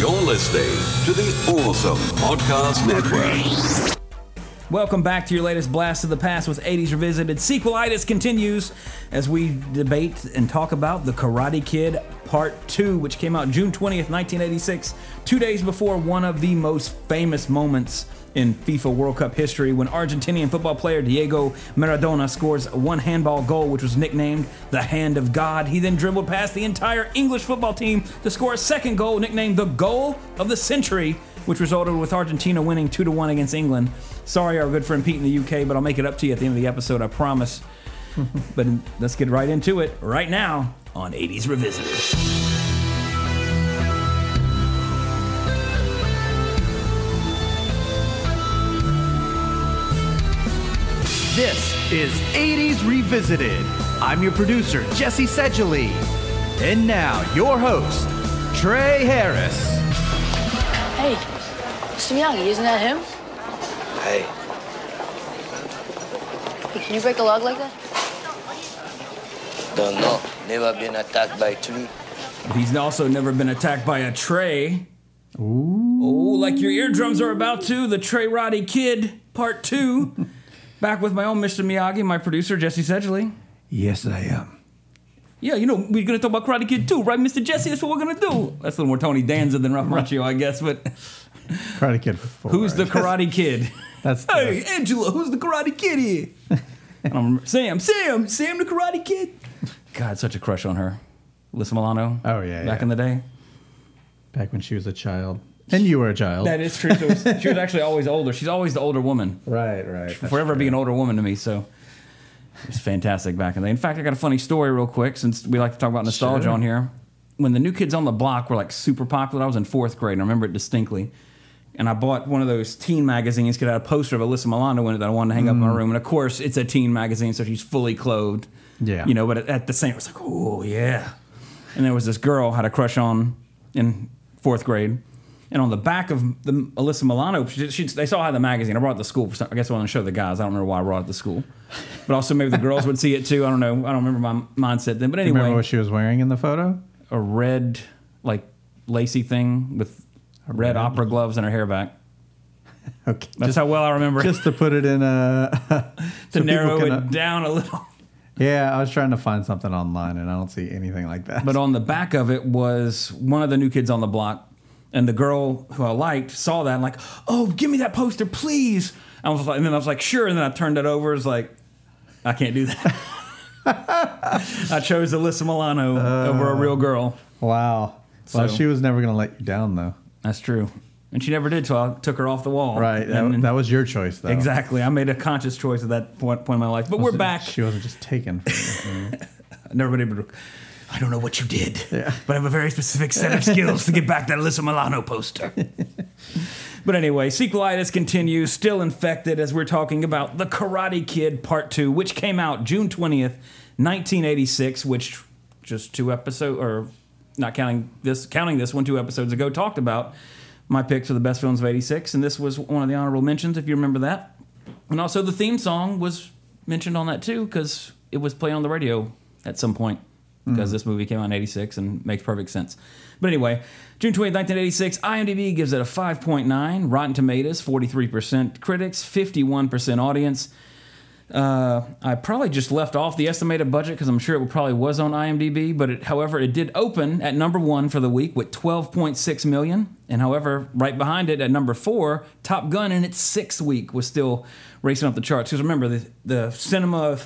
You're listening to the Awesome Podcast Network. Welcome back to your latest blast of the past with 80s Revisited. Sequelitis continues as we debate and talk about The Karate Kid Part 2, which came out June 20th, 1986, two days before one of the most famous moments in FIFA World Cup history when Argentinian football player Diego Maradona scores one handball goal, which was nicknamed the Hand of God. He then dribbled past the entire English football team to score a second goal, nicknamed the Goal of the Century, which resulted with Argentina winning 2 to 1 against England. Sorry, our good friend Pete in the UK, but I'll make it up to you at the end of the episode, I promise. but let's get right into it right now on 80s Revisited. This is 80s Revisited. I'm your producer, Jesse Sedgley. And now, your host, Trey Harris. Hey, Mr. Miyagi, isn't that him? Hey, Hey, can you break a log like that? don't know. Never been attacked by a tree. He's also never been attacked by a tray. Ooh. Oh, like your eardrums are about to. The Trey Roddy Kid, Part 2. Back with my own Mr. Miyagi, my producer, Jesse Sedgley. Yes, I am. Yeah, you know, we're going to talk about Karate Kid 2, right, Mr. Jesse? That's what we're going to do. That's a little more Tony Danza than Ralph Macchio, I guess, but Karate Kid 4. who's the Karate Kid? That's the, hey, Angela, who's the Karate Kid here? I don't. Sam, Sam, Sam the Karate Kid. God, such a crush on her. Alyssa Milano. Oh, yeah, Back yeah. in the day. back when she was a child. And you were a child. That is true. She was, she was actually always older. She's always the older woman. right, right. forever be an older woman to me. So it's fantastic back in the day. In fact, I got a funny story real quick since we like to talk about nostalgia Sure. on here. When the new kids on the block were like super popular, I was in fourth grade and I remember it distinctly. And I bought one of those teen magazines because it had a poster of Alyssa Milano in it that I wanted to hang up in my mm. room. And of course, it's a teen magazine, so she's fully clothed. Yeah. You know, but at, at the same, it was like, oh, yeah. And there was this girl I had a crush on in fourth grade. And on the back of the Alyssa Milano, she, she, they saw I had the magazine. I brought it to school. For some, I guess I wanted to show the guys. I don't remember why I brought it to school. But also maybe the girls would see it too. I don't know. I don't remember my mindset then. But anyway, Remember what she was wearing in the photo? a red, like, lacy thing with red, red- opera gloves and her hair back. Okay. That's just, how well I remember just to put it in a. to narrow it down a little. Yeah, I was trying to find something online and I don't see anything like that. But on the back of it was one of the new kids on the block. And the girl who I liked saw that and like, oh, give me that poster, please. I was like, and then I was like, sure. And then I turned it over. It's like, I can't do that. I chose Alyssa Milano over a real girl. wow. Well, So- she was never going to let you down, though. That's true. And she never did till I took her off the wall. Right. That, And- that was your choice, though. exactly. I made a conscious choice at that point, point in my life. But we're back. She wasn't just taken from never been able to. I don't know what you did, Yeah. but I have a very specific set of skills to get back that Alyssa Milano poster. but anyway, sequelitis continues, still infected as we're talking about The Karate Kid Part 2, which came out June 20th, 1986, which just two episodes, or not counting this, counting this one, two episodes ago, talked about my picks for the best films of 86, and this was one of the honorable mentions, if you remember that. And also the theme song was mentioned on that too, because it was playing on the radio at some point. Because this movie came out in 86 and makes perfect sense. But anyway, June 20th, 1986, IMDb gives it a 5.9. Rotten Tomatoes, 43% critics, 51% audience. Uh, I probably just left off the estimated budget because I'm sure it probably was on IMDb. But it, however, it did open at number one for the week with 12.6 million, and however, right behind it at number four, Top Gun in its sixth week was still racing up the charts. Because remember, the the cinema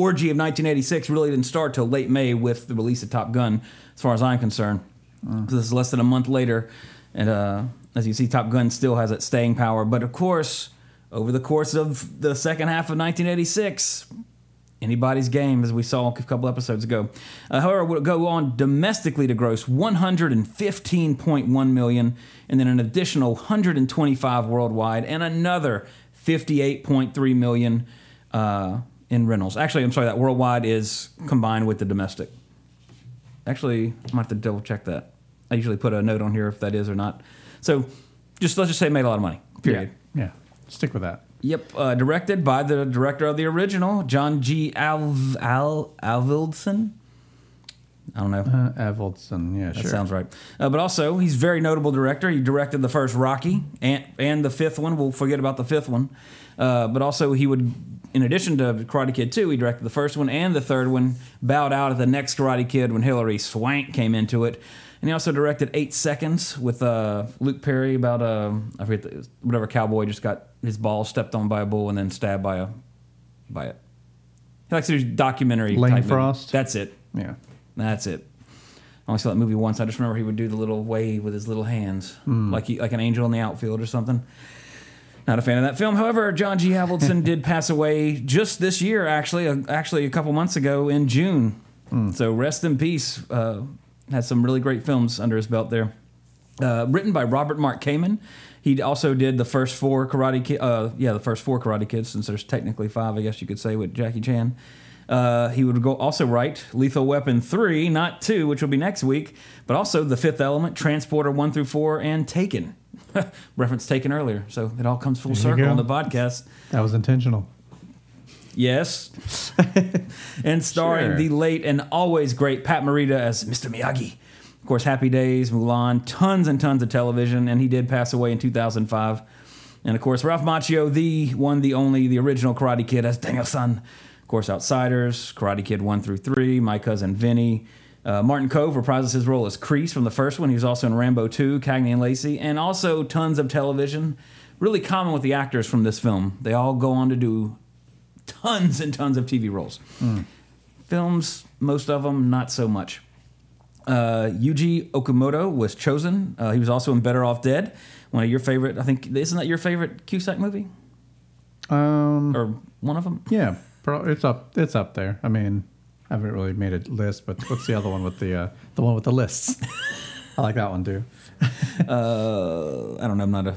orgy of 1986 really didn't start till late May with the release of Top Gun, as far as I'm concerned. So this is less than a month later, and uh, as you see, Top Gun still has its staying power. But of course, over the course of the second half of 1986, anybody's game, as we saw a couple episodes ago. Uh, however, it would go on domestically to gross 115.1 million, and then an additional 125 worldwide, and another 58.3 million uh, in rentals. Actually, I'm sorry, that worldwide is combined with the domestic. Actually, I might have to double check that. I usually put a note on here if that is or not. So, just let's just say it made a lot of money. Period. Yeah. Stick with that. Yep, uh, directed by the director of the original, John G. Al- Al- Avildsen. I don't know. Uh, Avildsen, yeah, That sure. sounds right. Uh, but also, he's a very notable director. He directed the first Rocky and and the fifth one. We'll forget about the fifth one. Uh, but also, he would, in addition to Karate Kid 2, he directed the first one and the third one. Bowed out at the next Karate Kid when Hilary Swank came into it. And he also directed Eight Seconds with uh, Luke Perry about uh, I forget the, whatever cowboy just got his ball stepped on by a bull and then stabbed by a by it. He likes to do documentary. Lane movie. Frost? That's it. Yeah. That's it. I only saw that movie once. I just remember he would do the little wave with his little hands, Hmm. like he, like an angel in the outfield or something. Not a fan of that film. However, John G. Avildsen did pass away just this year, actually, uh, actually a couple months ago in June. Hmm. So rest in peace. Uh, has some really great films under his belt there. Uh, written by Robert Mark Kamen. He also did the first four Karate Kid. Uh, yeah, the first four Karate Kids, since there's technically five, I guess you could say, with Jackie Chan. Uh, he would go also write Lethal Weapon three, not two, which will be next week, but also The Fifth Element, Transporter one through four, and Taken. Reference Taken earlier, so it all comes full There circle on the podcast. That was intentional. Yes. and starring Sure. the late and always great Pat Morita as Mr. Miyagi. Of course, Happy Days, Mulan, tons and tons of television, and he did pass away in 2005. And of course, Ralph Macchio, the one, the only, the original Karate Kid as Daniel San. Of course, Outsiders, Karate Kid 1 through 3, My Cousin Vinny. Uh, Martin Kove reprises his role as Kreese from the first one. He was also in Rambo 2, Cagney and Lacey, and also tons of television. Really common with the actors from this film. They all go on to do tons and tons of TV roles. Films, most of them, not so much. Uh, Yuji Okamoto was chosen. Uh, he was also in Better Off Dead, one of your favorite. I think isn't that your favorite Cusack movie Um, or one of them? yeah, it's up. It's up there. I mean, I haven't really made a list, but what's the other one with the uh, the one with the lists? I like that one too. Uh, I don't know. I'm not a.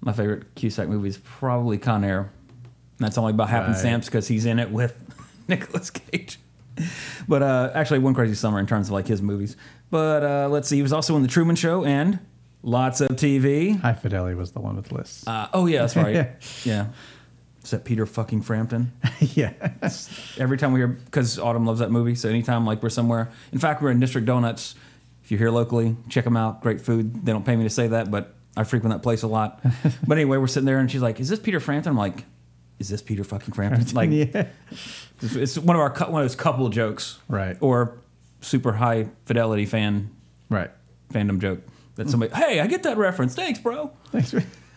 My favorite Cusack movie is probably Con Air. And that's only about half Right. stamps because he's in it with Nicolas Cage. But uh, actually, One Crazy Summer in terms of like his movies. But uh, let's see. He was also in The Truman Show and lots of TV. High Fidelity was the one with lists. Uh, oh yeah, that's right. yeah. Is that Peter fucking Frampton? yeah. Every time we hear, because Autumn loves that movie, so anytime like we're somewhere, in fact, we're in District Donuts. If you're here locally, check them out. Great food. They don't pay me to say that, but I frequent that place a lot. but anyway, we're sitting there, and she's like, "Is this Peter Frampton?" I'm like, "Is this Peter fucking Frampton?" Like, yeah. it's, it's one of our one of those couple jokes, Right. Or super high fidelity fan Right. fandom joke that somebody, "Hey, I get that reference. Thanks, bro." Thanks.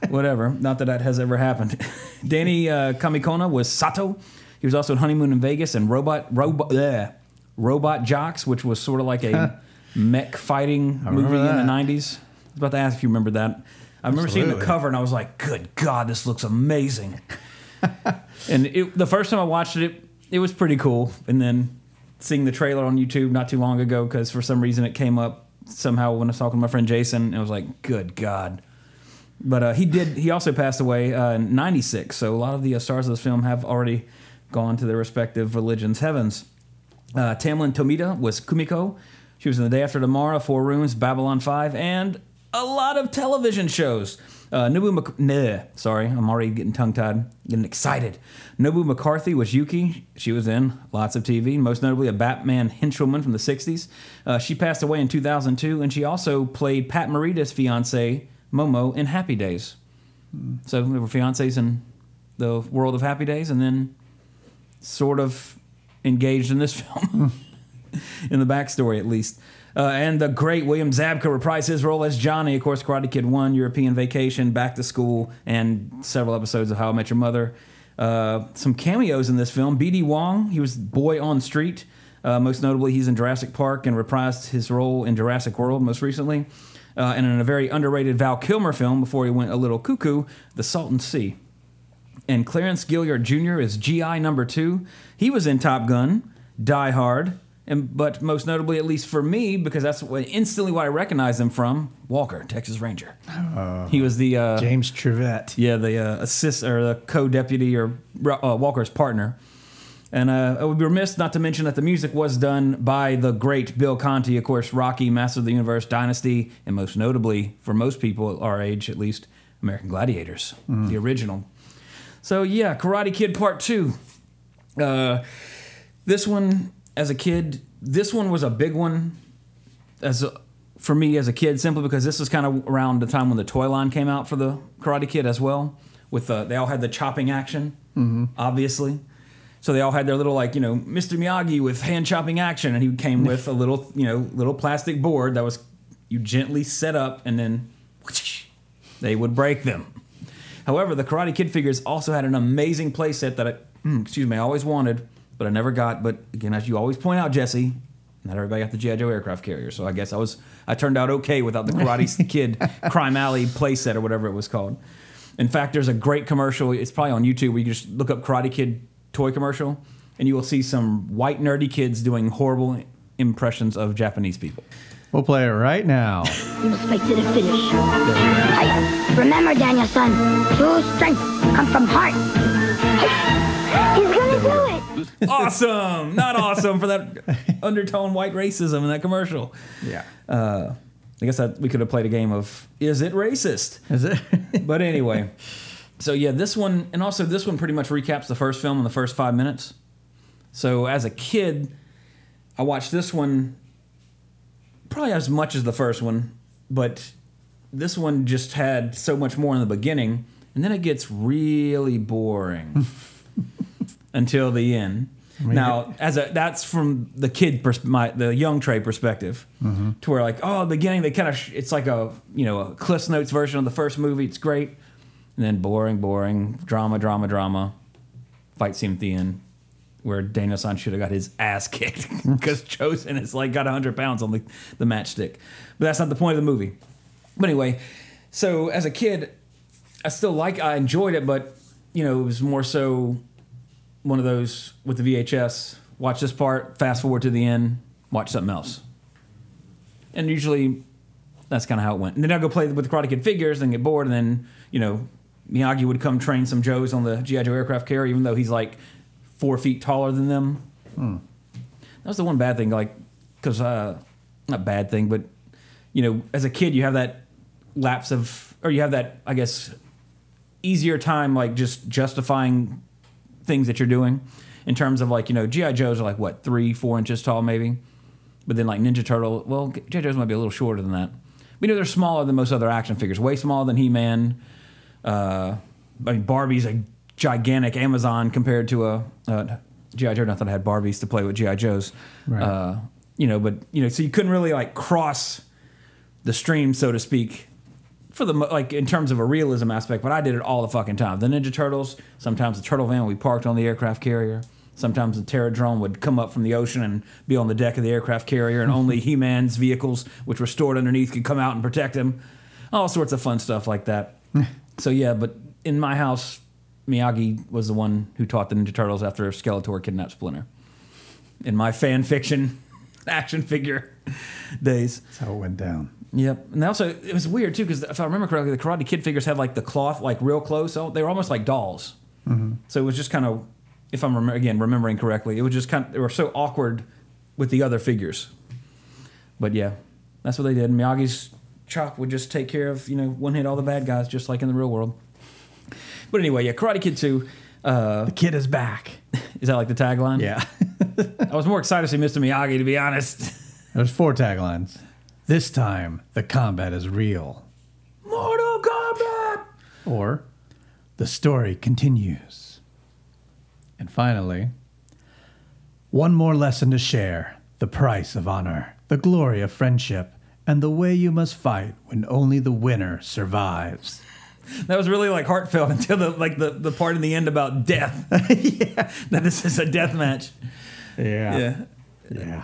Whatever. Not that that has ever happened. Danny uh, Kamekona was Sato. He was also in Honeymoon in Vegas and Robot Robot bleh, Robot Jox, which was sort of like a mech fighting movie in the '90s. I was about to ask if you remember that. I remember seeing the cover and I was like, "Good God, this looks amazing!" and it, the first time I watched it, it, it was pretty cool. And then seeing the trailer on YouTube not too long ago, because for some reason it came up somehow when I was talking to my friend Jason, and I was like, "Good God." But uh, he did. He also passed away uh, in '96. So a lot of the uh, stars of this film have already gone to their respective religions' heavens. Uh, Tamlyn Tomita was Kumiko. She was in The Day After Tomorrow, Four Rooms, Babylon 5, and a lot of television shows. Uh, Nobu Mc- nah, sorry, I'm already getting tongue tied, getting excited. Nobu McCarthy was Yuki. She was in lots of TV, most notably a Batman henchwoman from the 60s. Uh, she passed away in 2002, and she also played Pat Morita's fiance, Momo, in Happy Days. So they were fiancés in the world of Happy Days, and then sort of engaged in this film, in the backstory at least. Uh, and the great William Zabka reprised his role as Johnny, of course, Karate Kid 1, European Vacation, Back to School, and several episodes of How I Met Your Mother. Uh, some cameos in this film. B.D. Wong, he was Boy on Street. Uh, most notably, he's in Jurassic Park and reprised his role in Jurassic World most recently. Uh, and in a very underrated Val Kilmer film before he went a little cuckoo, The Salton Sea and Clarence Gilliard Jr. is GI number two. He was in Top Gun, Die Hard, and but most notably, at least for me, because that's what, instantly what I recognize him from, Walker, Texas Ranger. he was the uh, James Trivette. yeah the uh, assist or the co-deputy or uh, Walker's partner. And uh, I would be remiss not to mention that the music was done by the great Bill Conti, of course, Rocky, Master of the Universe, Dynasty, and most notably, for most people our age at least, American Gladiators, the original. So yeah, Karate Kid Part Two. Uh, this one, as a kid, this one was a big one as a, for me as a kid, simply because this was kind of around the time when the toy line came out for the Karate Kid as well. With the, they all had the chopping action, obviously. So they all had their little like you know Mr. Miyagi with hand chopping action, and he came with a little you know little plastic board that was you gently set up, and then whoosh, they would break them. However, the Karate Kid figures also had an amazing playset that I, mm, excuse me, I always wanted, but I never got. But again, as you always point out, Jesse, not everybody got the GI Joe aircraft carrier, so I guess I was I turned out okay without the Karate Kid Crime Alley playset or whatever it was called. In fact, there's a great commercial. It's probably on YouTube where you just look up Karate Kid toy commercial, and you will see some white nerdy kids doing horrible impressions of Japanese people. We'll play it right now. You must fight to the finish. Hey, remember, Daniel, son, true strength comes from heart. Hey, he's gonna do it. awesome, not awesome for that undertone white racism in that commercial. Yeah. Uh, I guess that we could have played a game of is it racist? Is it? But anyway, so yeah, this one and also this one pretty much recaps the first film in the first five minutes. So as a kid, I watched this one probably as much as the first one, but this one just had so much more in the beginning, and then it gets really boring until the end. Now, as a that's from the kid, pers- my the young Trey perspective, to where like oh, the beginning they kind of sh- it's like a you know a Cliff's Notes version of the first movie. It's great, and then boring, boring, drama, drama, drama, fight scene at the end where Daniel San should have got his ass kicked because Chozen has like got hundred pounds on the the matchstick, but that's not the point of the movie. But anyway, so as a kid, I still like I enjoyed it, but you know it was more so one of those with the VHS. Watch this part, fast forward to the end, watch something else, and usually that's kind of how it went. And then I go play with the Karate Kid figures, then get bored, and then you know Miyagi would come train some Joes on the GI Joe aircraft carrier, even though he's like four feet taller than them. That was the one bad thing, like because uh, not bad thing, but you know, as a kid, you have that lapse of, or you have that, I guess, easier time like just justifying things that you're doing in terms of like you know GI Joes are like what three four inches tall maybe, but then like Ninja Turtle well GI Joes might be a little shorter than that. But, you know they're smaller than most other action figures, way smaller than He Man. Uh, I mean Barbie's a gigantic Amazon compared to a uh, GI Joe. Not that I had Barbies to play with GI Joes, Right. uh, you know, but you know so you couldn't really like cross the stream so to speak for the like in terms of a realism aspect, but I did it all the fucking time. The Ninja Turtles, sometimes the turtle van we parked on the aircraft carrier. Sometimes the Terradrome would come up from the ocean and be on the deck of the aircraft carrier, and only He-Man's vehicles, which were stored underneath, could come out and protect him. All sorts of fun stuff like that. so yeah, but in my house, Miyagi was the one who taught the Ninja Turtles after Skeletor kidnapped Splinter. In my fan fiction action figure days. That's how it went down. Yep, and also it was weird too because if I remember correctly, the Karate Kid figures had like the cloth like real close. So they were almost like dolls. Mm-hmm. So it was just kind of, if I'm rem- again remembering correctly, it was just kind of they were so awkward with the other figures. But yeah, that's what they did. Miyagi's chop would just take care of you know one hit all the bad guys just like in the real world. But anyway, yeah, Karate Kid Two. Uh, The kid is back. is that like the tagline? Yeah. I was more excited to see Mr. Miyagi to be honest. There's four taglines. This time, the combat is real. Mortal Kombat. Or, the story continues. And finally, one more lesson to share the price of honor, the glory of friendship, and the way you must fight when only the winner survives. That was really like heartfelt until the like the, the part in the end about death. yeah. That this is a death match. Yeah. Yeah. Yeah.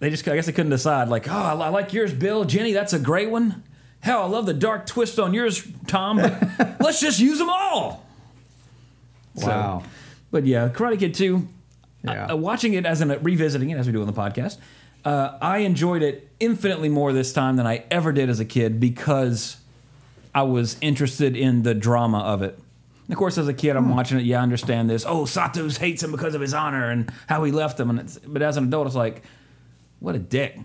They just I guess they couldn't decide. Like, oh, I like yours, Bill. Jenny, that's a great one. Hell, I love the dark twist on yours, Tom. But let's just use them all. So- Wow. but yeah, Karate Kid Two. Yeah. uh, watching it as in revisiting it as we do on the podcast, uh, I enjoyed it infinitely more this time than I ever did as a kid because I was interested in the drama of it. And of course, as a kid, I'm watching it. Yeah, I understand this. Oh, Satos hates him because of his honor and how he left him. And it's, but as an adult, it's like, what a dick.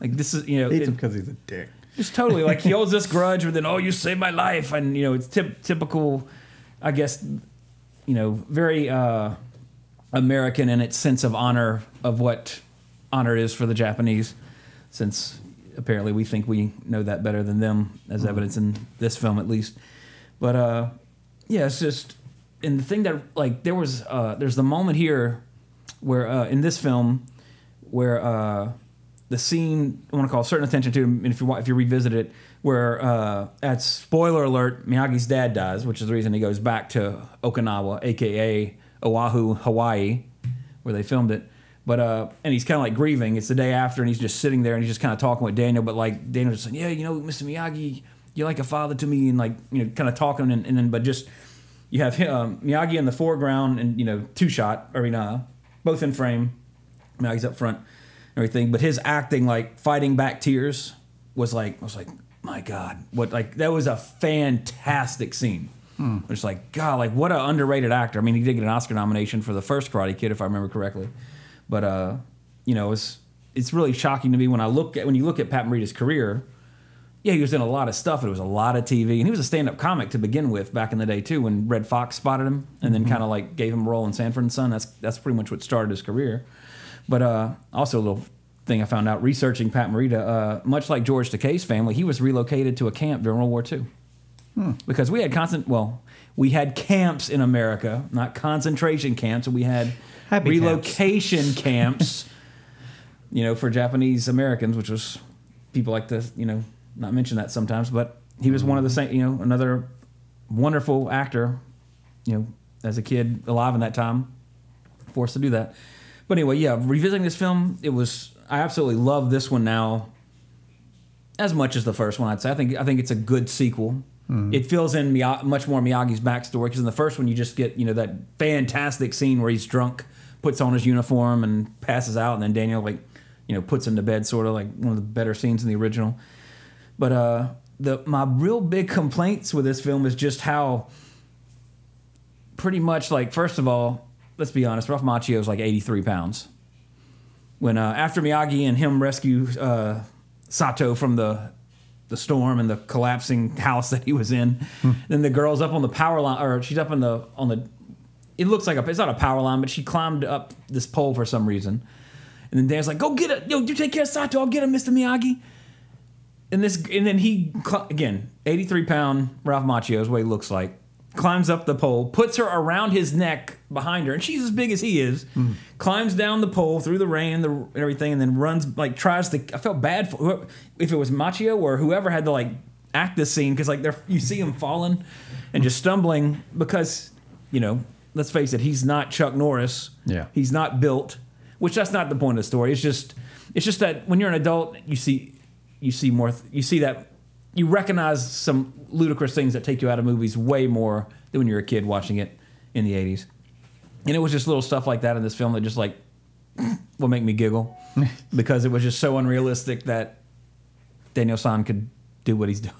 Like this is you know, Hates it- him because he's a dick. just totally like he holds this grudge, but then oh, you saved my life, and you know it's typ- typical, I guess, you know, very uh, American in its sense of honor of what honor is for the Japanese, since apparently we think we know that better than them, as evidence in this film at least. But uh, yeah, it's just and the thing that like there was uh, there's the moment here where uh, in this film where uh, the scene I want to call certain attention to, and if you want, if you revisit it, where uh, at spoiler alert, Miyagi's dad dies, which is the reason he goes back to Okinawa, aka Oahu, Hawaii, where they filmed it. But uh, and he's kind of like grieving. It's the day after, and he's just sitting there, and he's just kind of talking with Daniel. But like Daniel's just saying, "Yeah, you know, Mr. Miyagi, you're like a father to me," and like you know, kind of talking, and, and then but just you have um, Miyagi in the foreground, and you know, two shot, uh, both in frame. Miyagi's up front, and everything. But his acting, like fighting back tears, was like I was like, my God, what like that was a fantastic scene. It's like God, like what an underrated actor. I mean, he did get an Oscar nomination for the first Karate Kid, if I remember correctly. But uh, you know, it's it's really shocking to me when I look at when you look at Pat Morita's career. Yeah, he was in a lot of stuff. It was a lot of TV, and he was a stand-up comic to begin with back in the day too. When Redd Foxx spotted him, and then kind of like gave him a role in Sanford and Son. That's that's pretty much what started his career. But uh, also a little thing I found out researching Pat Morita. Uh, much like George Takei's family, he was relocated to a camp during World War II because we had constant. Well, we had camps in America, not concentration camps. We had Happy relocation camps. You know, for Japanese Americans, which was people like to you know not mention that sometimes, but he was one of the same. You know, another wonderful actor. You know, as a kid alive in that time, forced to do that. But anyway, yeah, revisiting this film, it was I absolutely love this one now as much as the first one. I'd say I think I think it's a good sequel. Mm-hmm. It fills in much more Miyagi's backstory because in the first one you just get you know that fantastic scene where he's drunk, puts on his uniform and passes out, and then Daniel like you know puts him to bed, sort of like one of the better scenes in the original. But uh, the my real big complaints with this film is just how pretty much like first of all, let's be honest, Ralph Macchio is like 83 pounds. When uh, after Miyagi and him rescue uh, Sato from the the storm and the collapsing house that he was in, then the girl's up on the power line, or she's up on the on the. It looks like a it's not a power line, but she climbed up this pole for some reason. And then Dan's like, "Go get it, yo! You take care of Sato. I'll get him, Mister Miyagi." And this, and then he again, eighty-three pound Ralph Macchio is what he looks like. Climbs up the pole, puts her around his neck behind her, and she's as big as he is. Mm-hmm. Climbs down the pole through the rain and, the, and everything, and then runs like tries to. I felt bad for whoever, if it was Macchio or whoever had to like act this scene because like they're you see him falling and just stumbling because you know let's face it he's not Chuck Norris. Yeah. he's not built. Which that's not the point of the story. It's just it's just that when you're an adult, you see you see more you see that you recognize some ludicrous things that take you out of movies way more than when you're a kid watching it in the 80s and it was just little stuff like that in this film that just like will make me giggle because it was just so unrealistic that daniel san could do what he's doing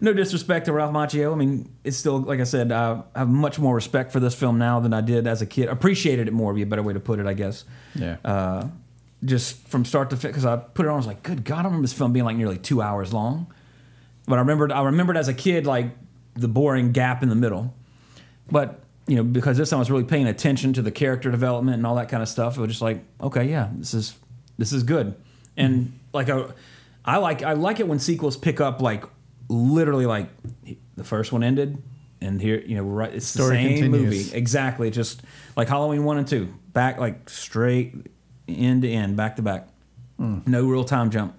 no disrespect to ralph macchio i mean it's still like i said i have much more respect for this film now than i did as a kid appreciated it more would be a better way to put it i guess Yeah. uh, just from start to finish because I put it on. I was like, "Good God!" I remember this film being like nearly two hours long, but I remembered I remembered as a kid like the boring gap in the middle. But you know, because this time I was really paying attention to the character development and all that kind of stuff, it was just like, okay, yeah, this is this is good. And like a, I like I like it when sequels pick up like literally like the first one ended. And here, you know, right, it's the Story same continues. movie. Exactly. Just like Halloween 1 and 2. Back, like, straight end to end, back to back. No real time jump.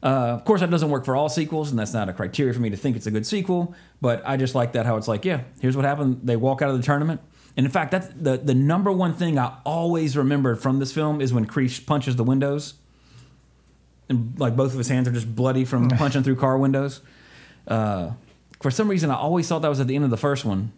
Uh, of course, that doesn't work for all sequels, and that's not a criteria for me to think it's a good sequel. But I just like that how it's like, yeah, here's what happened. They walk out of the tournament, and in fact, that's the the number one thing I always remembered from this film is when Kreesh punches the windows, and like both of his hands are just bloody from punching through car windows. Uh, for some reason, I always thought that was at the end of the first one,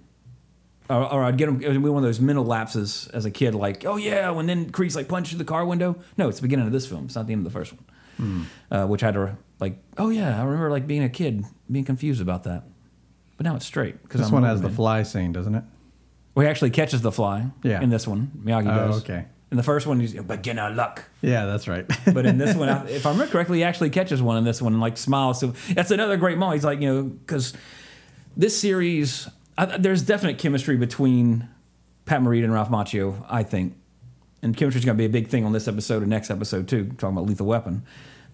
or, or I'd get him. It would be one of those mental lapses as a kid, like, oh yeah, when then Kreesh like punched through the car window. No, it's the beginning of this film. It's not the end of the first one. Uh, which I had to like, oh yeah, I remember like being a kid being confused about that, but now it's straight because This one has the fly scene, doesn't it? Well, he actually catches the fly. Yeah. In this one, Miyagi Oh, does. okay. In the first one, he's beginner luck. Yeah, that's right. But in this one, I- if I remember correctly, he actually catches one in this one and like smiles. So that's another great moment. He's like, you know, because this series, I, there's definite chemistry between Pat Morita and Ralph Macchio, I think. and chemistry's going to be a big thing on this episode and next episode too. Talking about Lethal Weapon.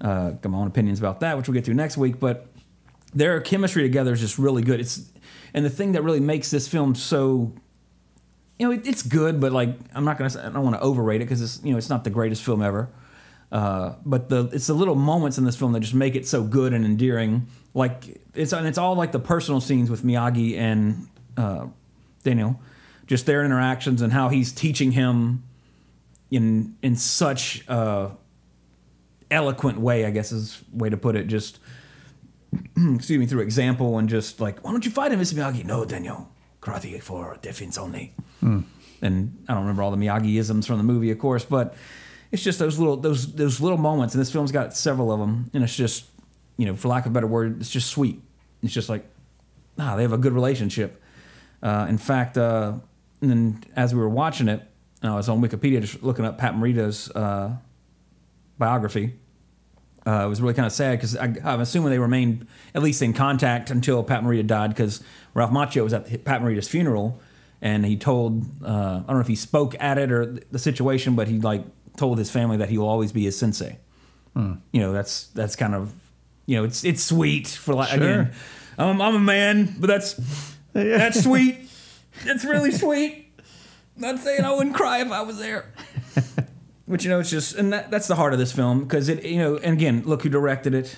Uh, got my own opinions about that, which we'll get to next week. But their chemistry together is just really good. It's and the thing that really makes this film so you know, it, it's good, but like I'm not gonna. I don't want to overrate it because it's you know it's not the greatest film ever. Uh, but the it's the little moments in this film that just make it so good and endearing. Like it's and it's all like the personal scenes with Miyagi and uh, Daniel, just their interactions and how he's teaching him in in such eloquent way. I guess is way to put it. Just excuse me through example and just like why don't you fight him, Mr. Miyagi? No, Daniel, karate for defense only and I don't remember all the Miyagi-isms from the movie, of course, but it's just those little those those little moments, and this film's got several of them, and it's just you know, for lack of a better word, it's just sweet. It's just like, ah, they have a good relationship. Uh, in fact, uh, and then as we were watching it, I was on Wikipedia just looking up Pat Morita's uh, biography. Uh, it was really kind of sad because I'm assuming they remained at least in contact until Pat Morita died because Ralph Macchio was at Pat Morita's funeral and he told uh, I don't know if he spoke at it or the situation, but he like told his family that he will always be his sensei. You know, that's that's kind of you know it's it's sweet for like again. I'm, I'm a man, but that's that's sweet. It's really sweet. Not saying I wouldn't cry if I was there. But you know, it's just, and that, that's the heart of this film because it, you know, and again, look who directed it.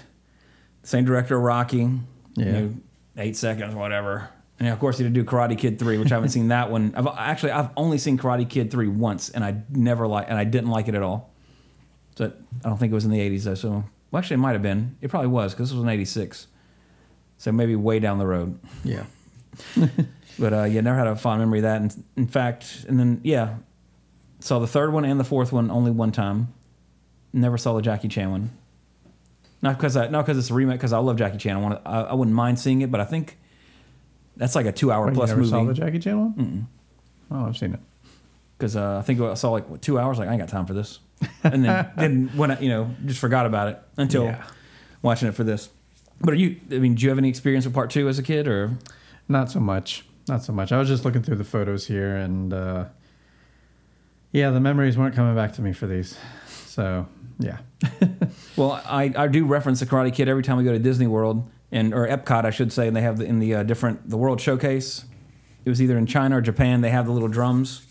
Same director of Rocky. you Yeah. know, eight seconds, whatever. And of course, he did do Karate Kid three, which I haven't seen that one. I've actually I've only seen Karate Kid three once, and I never like, and I didn't like it at all. So I don't think it was in the eighties though. So well, actually, it might have been. It probably was because this was in eighty six. So maybe way down the road. Yeah. But uh, yeah, never had a fond memory of that. And in fact, and then yeah, saw the third one and the fourth one only one time. Never saw the Jackie Chan one. Not because I, not because it's a remake. Because I love Jackie Chan. I want I, I wouldn't mind seeing it, but I think that's like a two-hour Oh, you plus movie. saw the. Jackie Chan one? Mm-mm. Oh, I've seen it. Because uh, I think I saw like what, two hours. Like I ain't got time for this. And then then when I, you know just forgot about it until Yeah. watching it for this. But are you? I mean, do you have any experience with part two as a kid, or Not so much. Not so much. I was just looking through the photos here, and uh, yeah, the memories weren't coming back to me for these. So yeah, Well, I, I do reference the Karate Kid every time we go to Disney World and or Epcot, I should say, and they have the, in the uh, different the World Showcase. It was either in China or Japan. They have the little drums.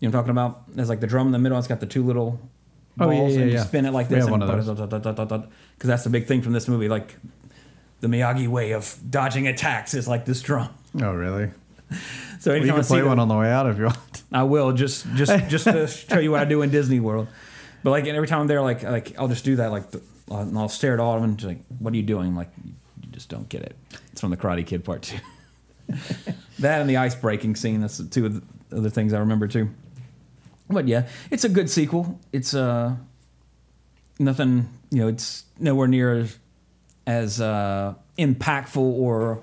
You know what I'm talking about? There's like the drum in the middle. It's got the two little Oh, yeah, balls, yeah, and you yeah. spin it like this. have and one of those. Because that's the big thing from this movie. Like the Miyagi way of dodging attacks is like this drum. oh really? So Well, you I can see play one on the way out if you want. I will just just just to show you what I do in Disney World. But like every time I'm there, like like I'll just do that. Like the, and I'll stare at all of them and just like, "What are you doing?" I'm like, you just don't get it. It's from the Karate Kid Part Two. that and the ice breaking scene. That's the two of the other things I remember too. But yeah, it's a good sequel. It's uh nothing. You know, it's nowhere near as, as uh, impactful or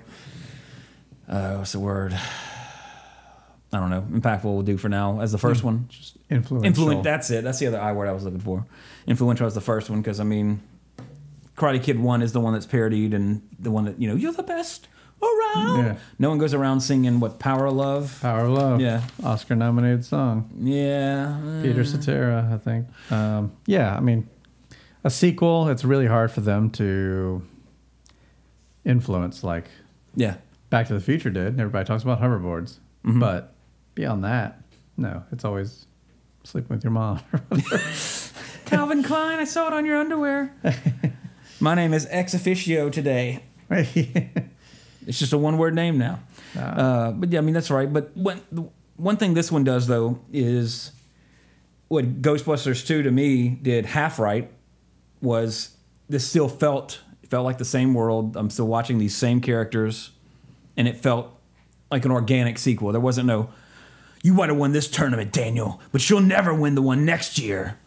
uh, what's the word? I don't know. Impactful will do for now as the first one. Just influential. Influent. That's it. That's the other I word I was looking for. Influential was the first one because I mean, Karate Kid One is the one that's parodied and the one that you know you're the best around. Yeah. No one goes around singing what Power of Love. Power of Love. Yeah. Oscar nominated song. Yeah. Peter Cetera, I think. Um, yeah, I mean, a sequel. It's really hard for them to influence like Yeah. Back to the Future did. Everybody talks about hoverboards, Mm-hmm. but beyond that, no. It's always sleeping with your mom. Calvin Klein, I saw it on your underwear. My name is Ex Officio today. It's just a one word name now. Uh, but yeah, I mean that's right. But one the one thing this one does though is what Ghostbusters two to me did half right was this still felt felt like the same world. I'm still watching these same characters, and it felt like an organic sequel. There wasn't no you might have won this tournament, Daniel, but you'll never win the one next year.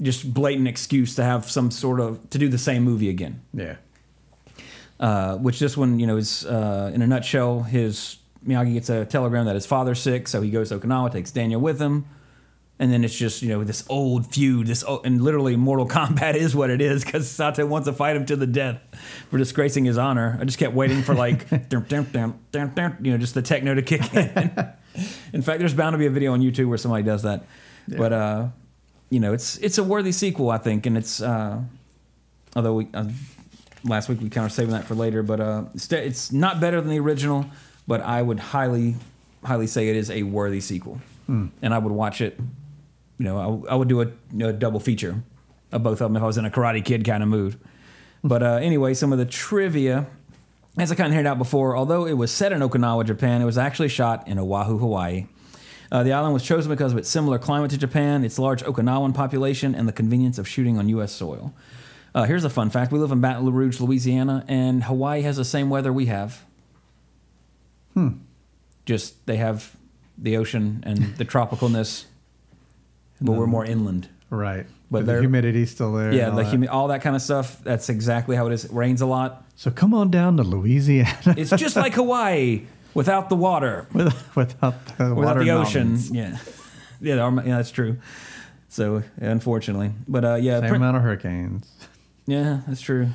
Just blatant excuse to have some sort of to do the same movie again yeah. uh, which this one, you know, is uh, in a nutshell. His Miyagi gets a telegram that his father's sick, so he goes to Okinawa, takes Daniel with him, and then it's just you know this old feud, this old, and literally Mortal Kombat is what it is because Sato wants to fight him to the death for disgracing his honor. I just kept waiting for like, dum, dum, dum, dum, dum, you know, just the techno to kick in. in fact, there's bound to be a video on YouTube where somebody does that. But uh, you know, it's it's a worthy sequel, I think, and it's uh, although we uh, last week we kind of saving that for later, but uh, it's, it's not better than the original, but I would highly highly say it is a worthy sequel, and I would watch it. You know, I, I would do a, a double feature of both of them if I was in a Karate Kid kind of mood. But uh, anyway, some of the trivia. As I kind of hinted out before, although it was set in Okinawa, Japan, it was actually shot in Oahu, Hawaii. Uh, the island was chosen because of its similar climate to Japan, its large Okinawan population, and the convenience of shooting on U.S. soil. Uh, here's a fun fact: we live in Baton Rouge, Louisiana, and Hawaii has the same weather we have. Hmm. Just they have the ocean and the tropicalness, but we're more inland. Right. But the humidity's still there. Yeah, all the that. humi- all that kind of stuff. That's exactly how it is. It rains a lot. So come on down to Louisiana It's just like Hawaii without the water, without the without the ocean. mountains. Yeah, yeah, our- yeah, that's true. So unfortunately, but uh, yeah, Same prin- amount of hurricanes. yeah, that's true.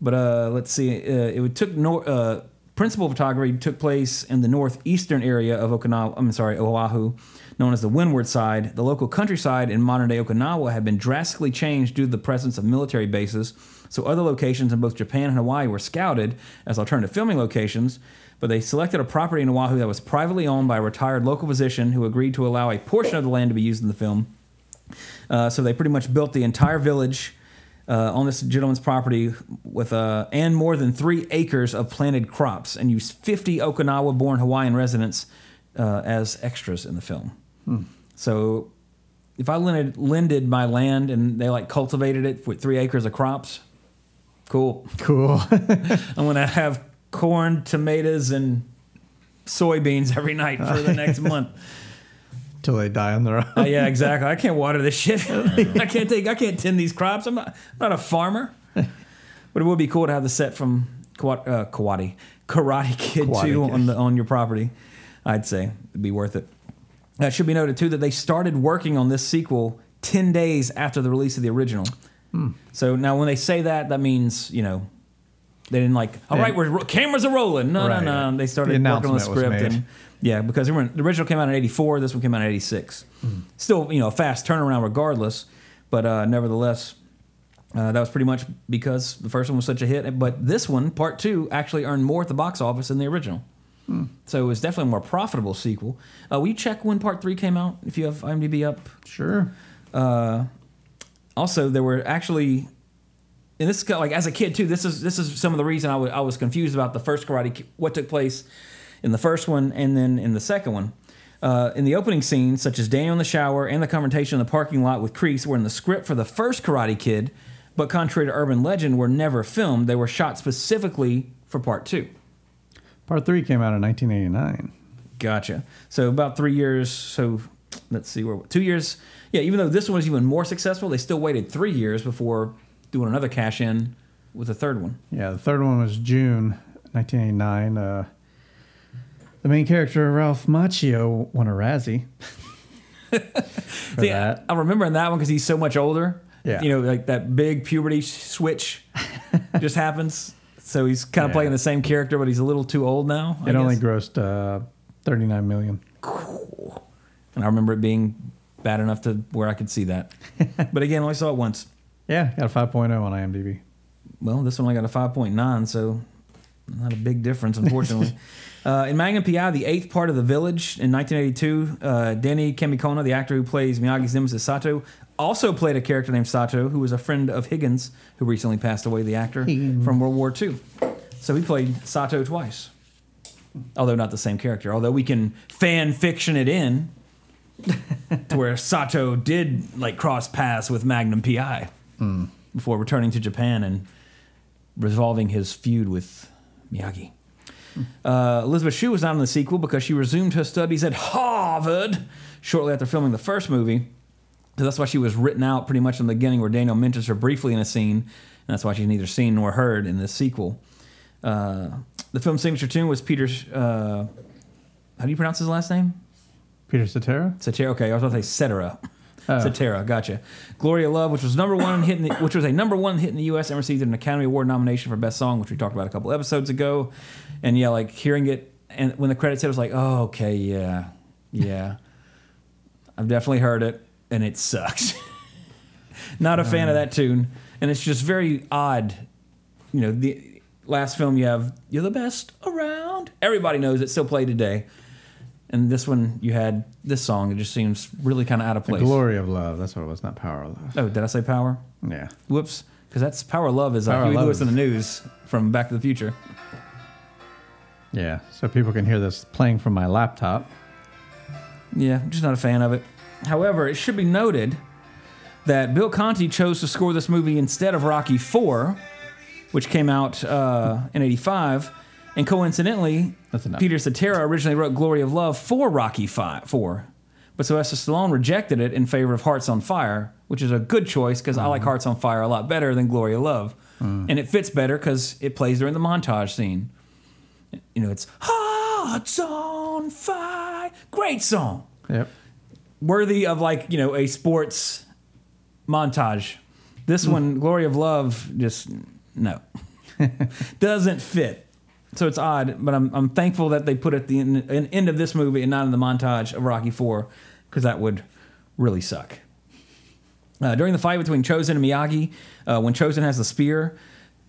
But uh, let's see. Uh, it would took nor- uh, principal photography took place in the northeastern area of Okinawa. I'm sorry, Oahu, known as the Windward Side. The local countryside in modern day Okinawa had been drastically changed due to the presence of military bases. So other locations in both Japan and Hawaii were scouted as alternative filming locations. But they selected a property in Oahu that was privately owned by a retired local physician who agreed to allow a portion of the land to be used in the film. Uh, so they pretty much built the entire village uh, on this gentleman's property with uh, and more than three acres of planted crops, and used 50 Okinawa-born Hawaiian residents uh, as extras in the film. So if I lended, lended my land and they like cultivated it with three acres of crops, cool. Cool. I'm gonna have corn, tomatoes, and soybeans every night for the next month. Till they die on their own. Uh, yeah, exactly. I can't water this shit. I can't take. I can't tend these crops. I'm not. I'm not a farmer. But it would be cool to have the set from Kawat, uh, Kawati, Karate Kid Karate Two Kid. on the on your property. I'd say it'd be worth it. Uh, it should be noted too that they started working on this sequel ten days after the release of the original. Hmm. So now, when they say that, that means you know they didn't like. All right, we're cameras are rolling. No, Right. no, no. They started The working on the script and yeah, because the original came out in '84. This one came out in '86. Hmm. Still, you know, a fast turnaround regardless, but uh, nevertheless, uh, that was pretty much because the first one was such a hit. But this one, part two, actually earned more at the box office than the original. Hmm. So it was definitely a more profitable sequel. Uh, will you check when part three came out if you have IMDb up? Sure. also there were actually and this is like as a kid too this is this is some of the reason I wa- I was confused about the first karate what took place in the first one and then in the second one uh, in the opening scenes such as daniel in the shower and the confrontation in the parking lot with Kreese were in the script for the first karate kid but contrary to urban legend were never filmed they were shot specifically for part two Part three came out in 1989. Gotcha. So about three years. So let's see where two years. Yeah, even though this one was even more successful, they still waited three years before doing another cash in with the third one. Yeah, the third one was June 1989. Uh, the main character, Ralph Macchio, won a Razzie. See, that. I remember in that one because he's so much older. Yeah. You know, like that big puberty switch just happens. So he's kind of Yeah. playing the same character, but he's a little too old now. I It only grossed uh, 39 million. and I remember it being bad enough to where I could see that. but again, I only saw it once. Yeah, got a 5.0 on IMDb. Well, this one I got a 5.9, so not a big difference, unfortunately. Uh, in Magnum PI, the eighth part of The Village in 1982, uh, Denny Kamekona, the actor who plays Miyagi's nemesis Sato, also played a character named Sato, who was a friend of Higgins, who recently passed away, the actor from World War II. So he played Sato twice, although not the same character. Although we can fan fiction it in to where Sato did like cross paths with Magnum PI before returning to Japan and resolving his feud with Miyagi. Uh, Elizabeth Shue was not in the sequel because she resumed her studies at Harvard shortly after filming the first movie. So that's why she was written out pretty much in the beginning, where Daniel mentions her briefly in a scene, and that's why she's neither seen nor heard in this sequel. Uh, the film's signature tune was Peter's. Uh, how do you pronounce his last name? Peter Cetera? Cetera. Okay, I was about to say Cetera. Oh. Cetera, gotcha. Glory of Love, which was number one hit, in the, which was a number one hit in the U.S. and received an Academy Award nomination for Best Song, which we talked about a couple episodes ago. And yeah, like hearing it, and when the credits hit, I was like, oh, okay, yeah, yeah, I've definitely heard it. and it sucks. Not a fan of uh. that tune, and it's just very odd. You know, the last film you have "You're the Best Around." Everybody knows it, still played today. And this one, you had this song. It just seems really kind of out of place. The glory of love. That's what it was, not power of love. Oh, did I say power? Yeah. Whoops. Because that's Power of Love is Power uh, Huey Lewis and the News from Back to the Future. Yeah. So people can hear this playing from my laptop. Yeah, I'm just not a fan of it. However, it should be noted that Bill Conti chose to score this movie instead of Rocky IV, which came out uh, in '85, and coincidentally. Peter Cetera originally wrote "Glory of Love" for Rocky Five, Four, but Sylvester Stallone rejected it in favor of "Hearts on Fire," which is a good choice because I like mm-hmm. "Hearts on Fire" a lot better than "Glory of Love," mm. and it fits better because it plays during the montage scene. You know, it's "Hearts on Fire," great song Yep. worthy of like you know a sports montage. This mm. one, Glory of Love, just no, doesn't fit. So it's odd, but I'm I'm thankful that they put it at the end, end of this movie and not in the montage of Rocky Four, because that would really suck. Uh, during the fight between Chozen and Miyagi, uh, when Chozen has the spear,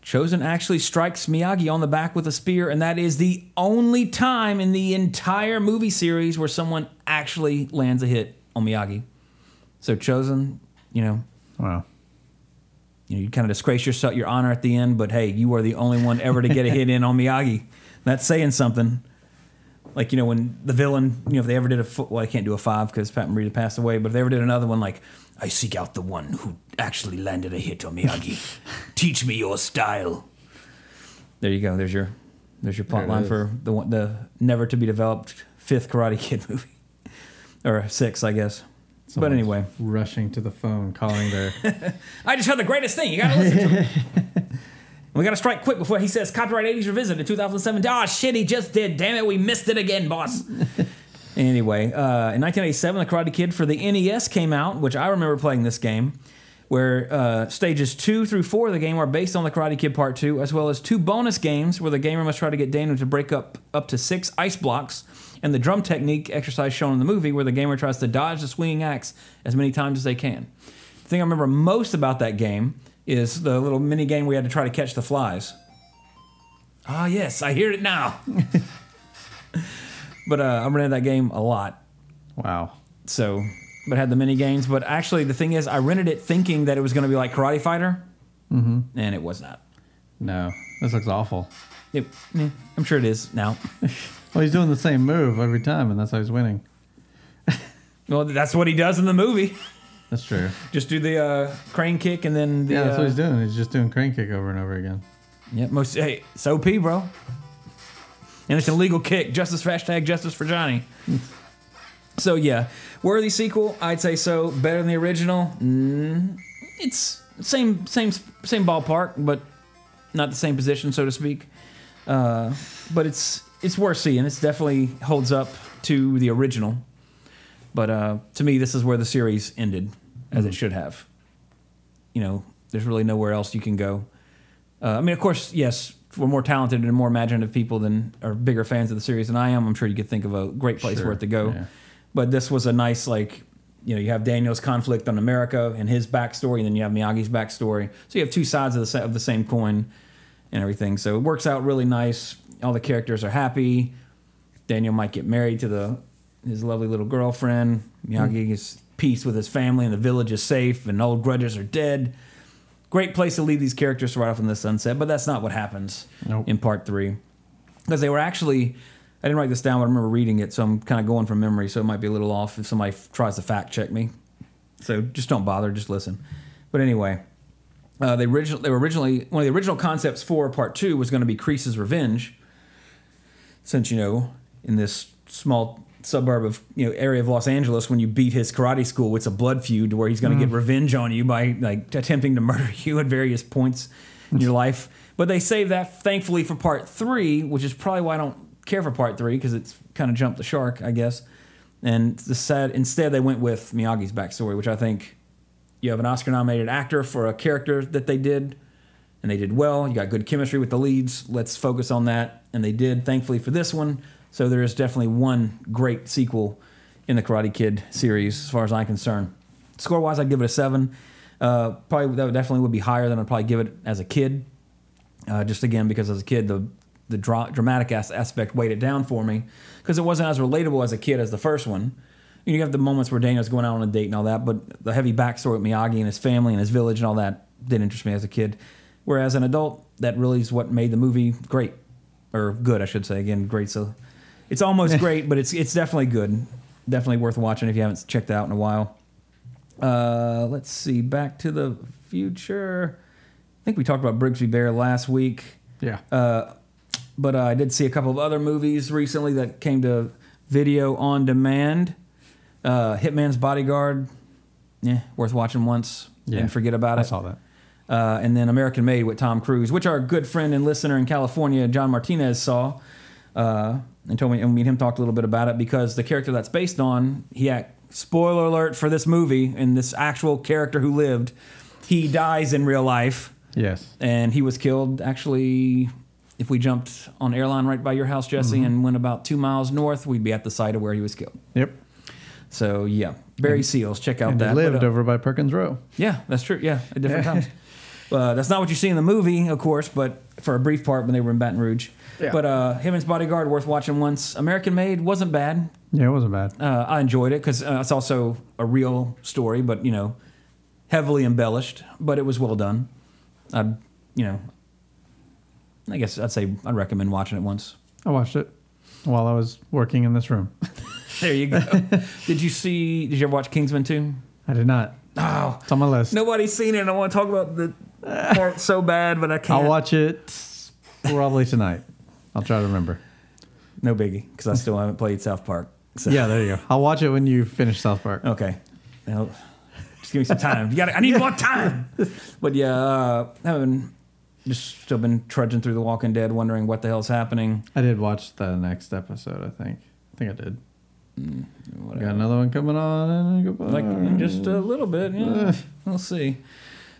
Chozen actually strikes Miyagi on the back with a spear, and that is the only time in the entire movie series where someone actually lands a hit on Miyagi. So Chozen, you know, Wow. You know, you kind of disgrace yourself, your honor at the end, but hey, you are the only one ever to get a hit in on Miyagi. That's saying something. Like you know, when the villain, you know, if they ever did a well, I can't do a five because Pat Morita passed away, but if they ever did another one, like I seek out the one who actually landed a hit on Miyagi. Teach me your style. There you go. There's your there's your plot There line for the one, the never to be developed fifth Karate Kid movie, or six, I guess. But anyway, rushing to the phone, calling their. I just heard the greatest thing. You gotta listen to him. we gotta strike quick before he says copyright 80s revisited in 2007. Oh shit, he just did. Damn it, we missed it again, boss. anyway, uh, in 1987, The Karate Kid for the NES came out, which I remember playing this game. Where uh, stages two through four of the game are based on the Karate Kid Part Two, as well as two bonus games where the gamer must try to get Daniel to break up up to six ice blocks, and the drum technique exercise shown in the movie, where the gamer tries to dodge the swinging axe as many times as they can. The thing I remember most about that game is the little mini game we had to try to catch the flies. Ah, yes, I hear it now. but uh, I rented that game a lot. Wow. So, but had the mini games. But actually, the thing is, I rented it thinking that it was going to be like Karate Fighter, mm-hmm. and it was not. No. This looks awful. It, eh, I'm sure it is now. Well, he's doing the same move every time, and that's how he's winning. well, that's what he does in the movie. That's true. Just do the uh, crane kick and then the. Yeah, that's uh, what he's doing. He's just doing crane kick over and over again. Yeah, most hey, it's OP, bro. And it's an illegal kick. Justice hashtag justice for Johnny. so yeah, worthy sequel. I'd say so. Better than the original. Mm, it's same same same ballpark, but not the same position, so to speak. Uh, but it's it's worth seeing. It's definitely holds up to the original. But uh, to me, this is where the series ended, as it should have. You know, there's really nowhere else you can go. Uh, I mean, of course, yes, we're more talented and more imaginative people than are bigger fans of the series than I am. I'm sure you could think of a great place Sure, for it to go. yeah. But this was a nice, like, you know, you have Daniel's conflict on America and his backstory, and then you have Miyagi's backstory. So you have two sides of the of the same coin and everything. So it works out really nice. All the characters are happy. Daniel might get married to the his lovely little girlfriend. Miyagi mm. is peace with his family, and the village is safe, and old grudges are dead. Great place to leave these characters right off in the sunset, but that's not what happens Nope. in part three. Because they were actually, I didn't write this down, but I remember reading it, so I'm kind of going from memory, so it might be a little off if somebody f- tries to fact check me. So just don't bother, just listen. But anyway, uh, they, original, they were originally, one of the original concepts for part two was going to be Kreese's Revenge. Since you know in this small suburb of you know area of Los Angeles when you beat his karate school it's a blood feud where he's going to get revenge on you by like attempting to murder you at various points in your life. But they saved that thankfully for part 3 which is probably why I don't care for part 3 because it's kind of jumped the shark I guess. And the sad instead they went with Miyagi's backstory which I think you have an Oscar nominated actor for a character that they did and they did well. You got good chemistry with the leads. Let's focus on that. And they did, thankfully, for this one. So there is definitely one great sequel in the Karate Kid series, as far as I'm concerned. score wise, I'd give it a seven. Uh, probably that would definitely would be higher than I'd probably give it as a kid. Uh, just again because as a kid the the dra- dramatic as- aspect weighed it down for me because it wasn't as relatable as a kid as the first one. You have the moments where Daniel's going out on a date and all that, but the heavy backstory with Miyagi and his family and his village and all that didn't interest me as a kid. Whereas an adult, that really is what made the movie great or good, I should say. Again, great. So it's almost great, but it's it's definitely good. Definitely worth watching if you haven't checked it out in a while. Uh, let's see. Back to the Future. I think we talked about Brigsby Bear last week. Yeah. Uh, but uh, I did see a couple of other movies recently that came to video on demand. Uh, Hitman's Bodyguard, yeah, worth watching once Yeah. and forget about I it. I saw that. Uh, and then American Made with Tom Cruise, which our good friend and listener in California, John Martinez, saw uh, and told me, and me and him talked a little bit about it because the character that's based on, he act, spoiler alert for this movie and this actual character who lived, he dies in real life Yes. and he was killed actually if we jumped on airline right by your house jesse Mm-hmm. and went about two miles north we'd be at the site of where he was killed Yep. So yeah. Barry Seal's check out And that. He lived uh, over by Perkins Rowe. yeah that's true. Yeah at different times. Uh, that's not what you see in the movie of course but for a brief part when they were in baton rouge. Yeah. but uh, him and his bodyguard worth watching once. American made wasn't bad. Yeah, it wasn't bad. uh, i enjoyed it because uh, it's also a real story but you know heavily embellished but it was well done. I'd you know i guess i'd say i'd recommend watching it once. I watched it while I was working in this room. There you go. did you see? Did you ever watch Kingsman 2? I did not. Oh, It's on my list. nobody's seen it. and I want to talk about the part so bad, but I can't. I'll watch it probably tonight. I'll try to remember. No biggie, because I still haven't played South Park. So. Yeah, there you go. I'll watch it when you finish South Park. Okay. Now, just give me some time. You got. I need more time. But yeah, uh, haven't just still been trudging through The Walking Dead, wondering what the hell's happening. I did watch the next episode. I think. I think I did. Mm, Got another one coming on. Like in just a little bit. Yeah, we'll see.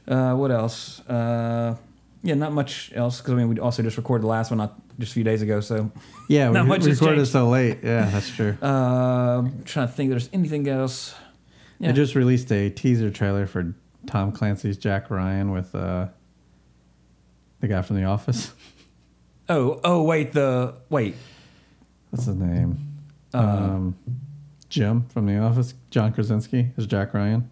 Uh, what else? Uh, yeah, not much else because I mean we also just recorded the last one not just a few days ago. So yeah, we not much has recorded so late. Yeah, that's true. uh, I'm trying to think. If there's anything else? Yeah. They just released a teaser trailer for Tom Clancy's Jack Ryan with uh, the guy from The Office. Oh, oh, wait. The wait. What's his name? Uh, um, Jim from The Office. John Krasinski is Jack Ryan.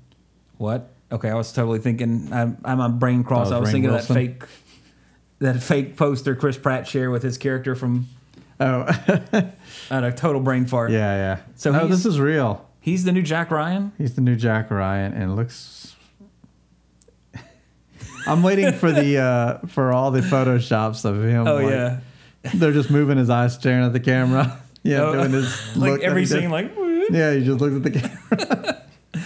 What? Okay, I was totally thinking. I'm, I'm on brain cross. Oh, I was Rainn thinking of Wilson? that fake, that fake poster Chris Pratt shared with his character from. Oh, I had a total brain fart. yeah, yeah. So So no, he's- this is real. He's the new Jack Ryan. He's the new Jack Ryan, and looks. I'm waiting for the uh, for all the photoshops of him. Oh like, yeah. they're just moving his eyes, staring at the camera. Yeah, Oh, doing his like every did. scene, like. Yeah, he just looks at the camera.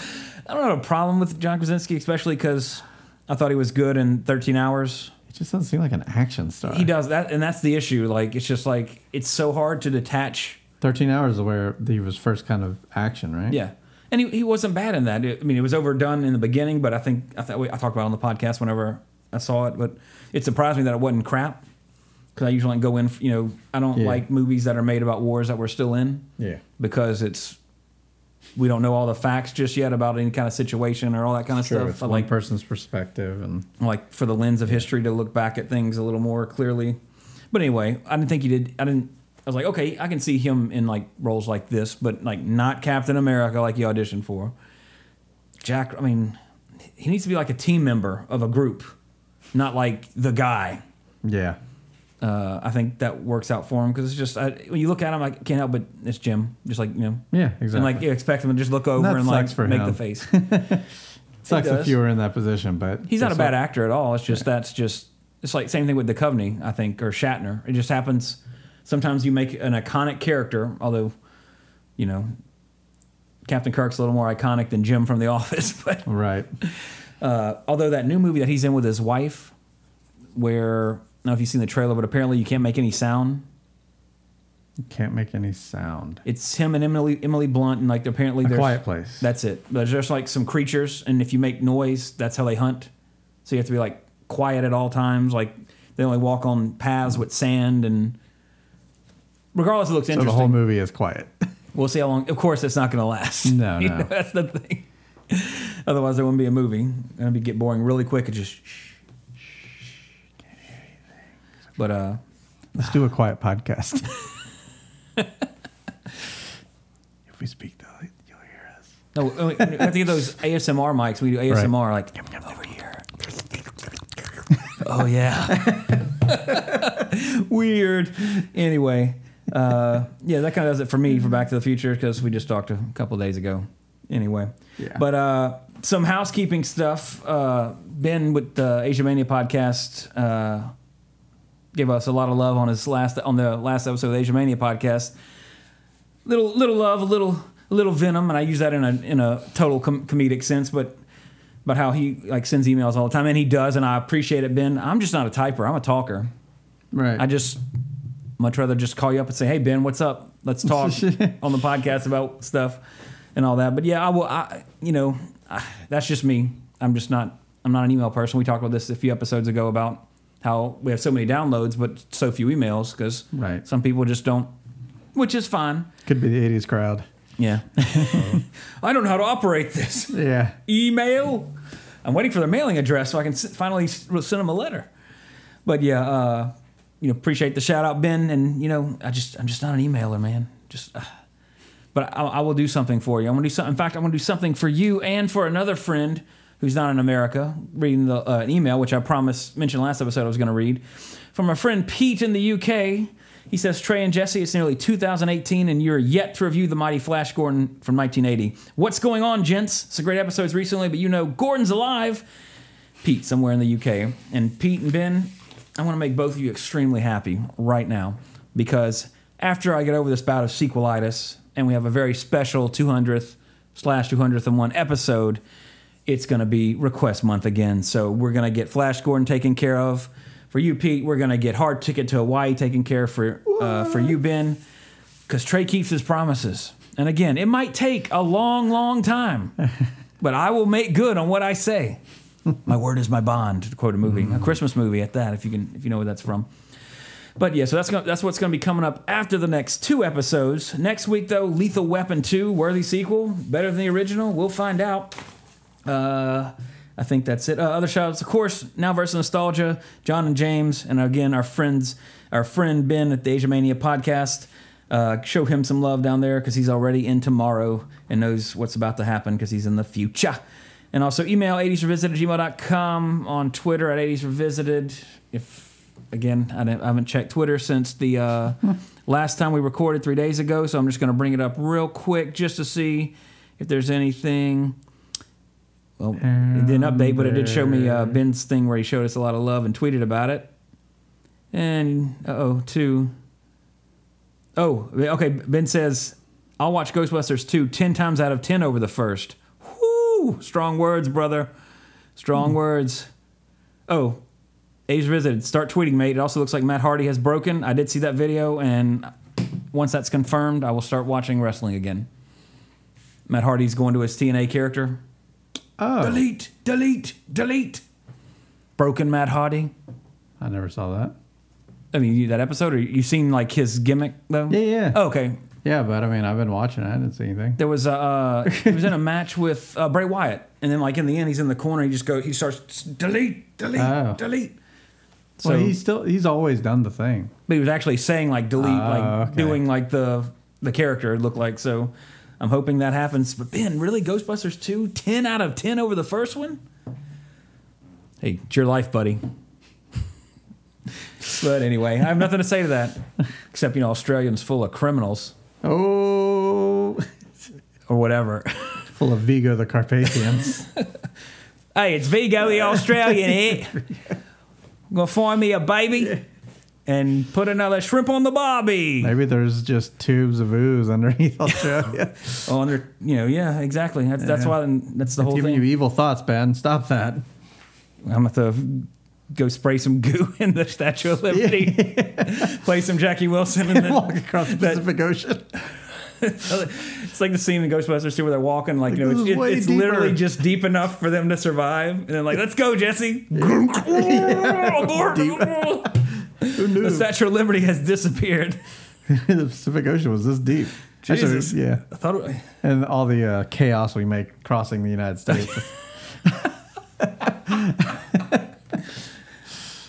I don't have a problem with John Krasinski, especially because I thought he was good in 13 Hours. He just doesn't seem like an action star. He does that, and that's the issue. Like, it's just like it's so hard to detach. Thirteen hours is where he was first kind of action, right? Yeah, and he, he wasn't bad in that. I mean, it was overdone in the beginning, but I think I thought I talked about it on the podcast whenever I saw it. But it surprised me that it wasn't crap because I usually go in. You know, I don't Yeah. like movies that are made about wars that we're still in. Yeah. because it's we don't know all the facts just yet about any kind of situation or all that kind of Sure, stuff. it's I one like person's perspective, and like for the lens of history to look back at things a little more clearly. But anyway, I didn't think he did. I didn't. I was like, okay, I can see him in like roles like this, but like not Captain America like he auditioned for. Jack, I mean, he needs to be like a team member of a group, not like the guy. yeah, Uh, I think that works out for him because it's just I, when you look at him, I can't help but it's Jim, just like you know, yeah, exactly. and like you expect him to just look over that and like make him. the face. sucks if you were in that position, but He's not a bad what? actor at all. It's just that's just it's like same thing with Duchovny, I think, or Shatner. It just happens. Sometimes you make an iconic character, although, you know, Captain Kirk's a little more iconic than Jim from The Office. But Right. uh, although that new movie that he's in with his wife, where know if you've seen the trailer, but apparently you can't make any sound. You can't make any sound. It's him and Emily Emily Blunt, and like apparently there's A there's quiet place. That's it. There's just like some creatures, and if you make noise, that's how they hunt. So you have to be like quiet at all times. Like they only walk on paths with sand, and regardless, it looks so the interesting. whole movie is quiet. We'll see how long. Of course, it's not going to last. No, You no. know, that's the thing. Otherwise, there wouldn't be a movie. It'd be get boring really quick and just. Shh, shh, can't hear anything. But uh, Let's do a quiet podcast. if we speak, though, you'll hear us. no, we have to get those ASMR mics. We do ASMR like over here. oh yeah. Weird. Anyway, uh, yeah, that kind of does it for me for Back to the Future because we just talked a couple days ago. Anyway, Yeah. but uh, some housekeeping stuff. Uh, ben with the Asia Mania podcast uh, gave us a lot of love on his last on the last episode of the Asia Mania podcast. Little little love, a little a little venom, and I use that in a in a total com- comedic sense, but. But how he like sends emails all the time, and he does, and I appreciate it, Ben. I'm just not a typer; I'm a talker. Right. I just much rather just call you up and say, "Hey Ben, what's up? Let's talk on the podcast about stuff and all that." But yeah, I will. I you know, I, that's just me. I'm just not. I'm not an email person. We talked about this a few episodes ago about how we have so many downloads but so few emails because Right. some people just don't, which is fine. Could be the 80s crowd. Yeah, I don't know how to operate this Yeah. email. I'm waiting for their mailing address so I can finally send them a letter. But yeah, uh, you know, appreciate the shout out, Ben. And you know, I just I'm just not an emailer, man. Just, uh, but I, I will do something for you. I'm gonna do something. In fact, I'm gonna do something for you and for another friend who's not in America. Reading the uh, an email, which I promised mentioned last episode I was gonna read from a friend Pete in the UK. He says, Trey and Jesse, it's nearly 2018 and you're yet to review the mighty Flash Gordon from 1980. What's going on, gents? Some great episodes recently, but you know, Gordon's alive. Pete, somewhere in the UK. And Pete and Ben, I want to make both of you extremely happy right now because after I get over this bout of sequelitis and we have a very special 200th slash 200th and one episode, it's going to be request month again. So we're going to get Flash Gordon taken care of. For you, Pete, we're going to get Hard Ticket to Hawaii taken care of for, uh, for you, Ben, because Trey keeps his promises. And again, it might take a long, long time, but I will make good on what I say. my word is my bond, to quote a movie, a Christmas movie at that, if you can, if you know where that's from. But yeah, so that's gonna, that's what's going to be coming up after the next two episodes. Next week, though, Lethal Weapon 2, worthy sequel, better than the original. We'll find out. Uh, I think that's it. Uh, other shoutouts, of course, Now versus Nostalgia, John and James, and again, our friends, our friend Ben at the Asia Mania podcast. Uh, show him some love down there because he's already in tomorrow and knows what's about to happen because he's in the future. And also email 80srevisited at gmail.com, on Twitter at 80srevisited. If, again, I, didn't- I haven't checked Twitter since the uh, last time we recorded three days ago, so I'm just going to bring it up real quick just to see if there's anything. Well, it didn't update, but it did show me uh, Ben's thing where he showed us a lot of love and tweeted about it. And uh oh, two. Oh, okay. Ben says, "I'll watch Ghostbusters 2 10 times out of ten over the first. Whoo! Strong words, brother. Strong words. Oh, Age visited. Start tweeting, mate. It also looks like Matt Hardy has broken. I did see that video, and once that's confirmed, I will start watching wrestling again. Matt Hardy's going to his TNA character. Oh. Delete, delete, delete. Broken Matt Hardy. I never saw that. I mean, you, that episode, or you seen like his gimmick though? Yeah, yeah. Oh, okay. Yeah, but I mean, I've been watching it. I didn't see anything. There was a uh, he was in a match with uh, Bray Wyatt, and then like in the end, he's in the corner. He just go, he starts delete, delete, Oh. delete. So well, he's still he's always done the thing. but he was actually saying like delete, Oh, like okay. doing like the the character it looked like. So I'm hoping that happens. But Ben, really, Ghostbusters 2, 10 out of ten over the first one. Hey, it's your life, buddy. but anyway, I have nothing to say to that, except you know Australians full of criminals Oh, or whatever. full of Vigo the Carpathians. Hey, it's Vigo the Australian here. Eh? Gonna find me a baby and put another shrimp on the bobby. Maybe there's just tubes of ooze underneath Australia. Oh, under you know, yeah, exactly. That's that's why that's the whole Giving thing. you evil thoughts, Ben. Stop that. I'm gonna go spray some goo in the Statue of Liberty, play some Jackie Wilson, and then Walk across the Pacific Ocean. it's like the scene in Ghostbusters 2 where they're walking, like, you know, it's, way it's literally just deep enough for them to survive. And then, like, let's go, Jesse. The Statue of Liberty has disappeared. the Pacific Ocean was this deep. That's Jesus. yeah. I thought it, And all the uh, chaos we make crossing the United States.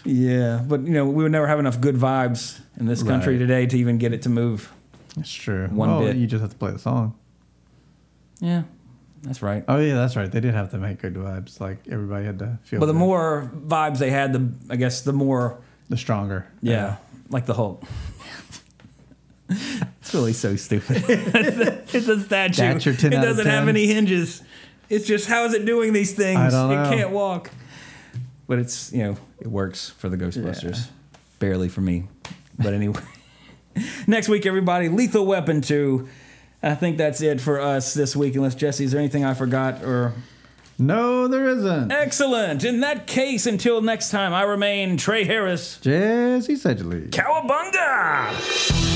yeah, but you know we would never have enough good vibes in this country Right. today to even get it to move. it's true. One well, bit. you just have to play the song. Yeah, that's right. Oh yeah, that's right. They did have to make good vibes. Like everybody had to feel. But the good. more vibes they had, the I guess the more the stronger. yeah, like the Hulk. it's really so stupid. it's a statue. That's your 10 it doesn't have 10. any hinges. It's just how is it doing these things? I don't It can't walk. But it's you know it works for the Ghostbusters, barely for me. But anyway, next week everybody, Lethal Weapon two. I think that's it for us this week. Unless Jesse, is there anything I forgot or? No, there isn't. Excellent. In that case, until next time, I remain Trey Harris. Jesse Sedgley. Cowabunga!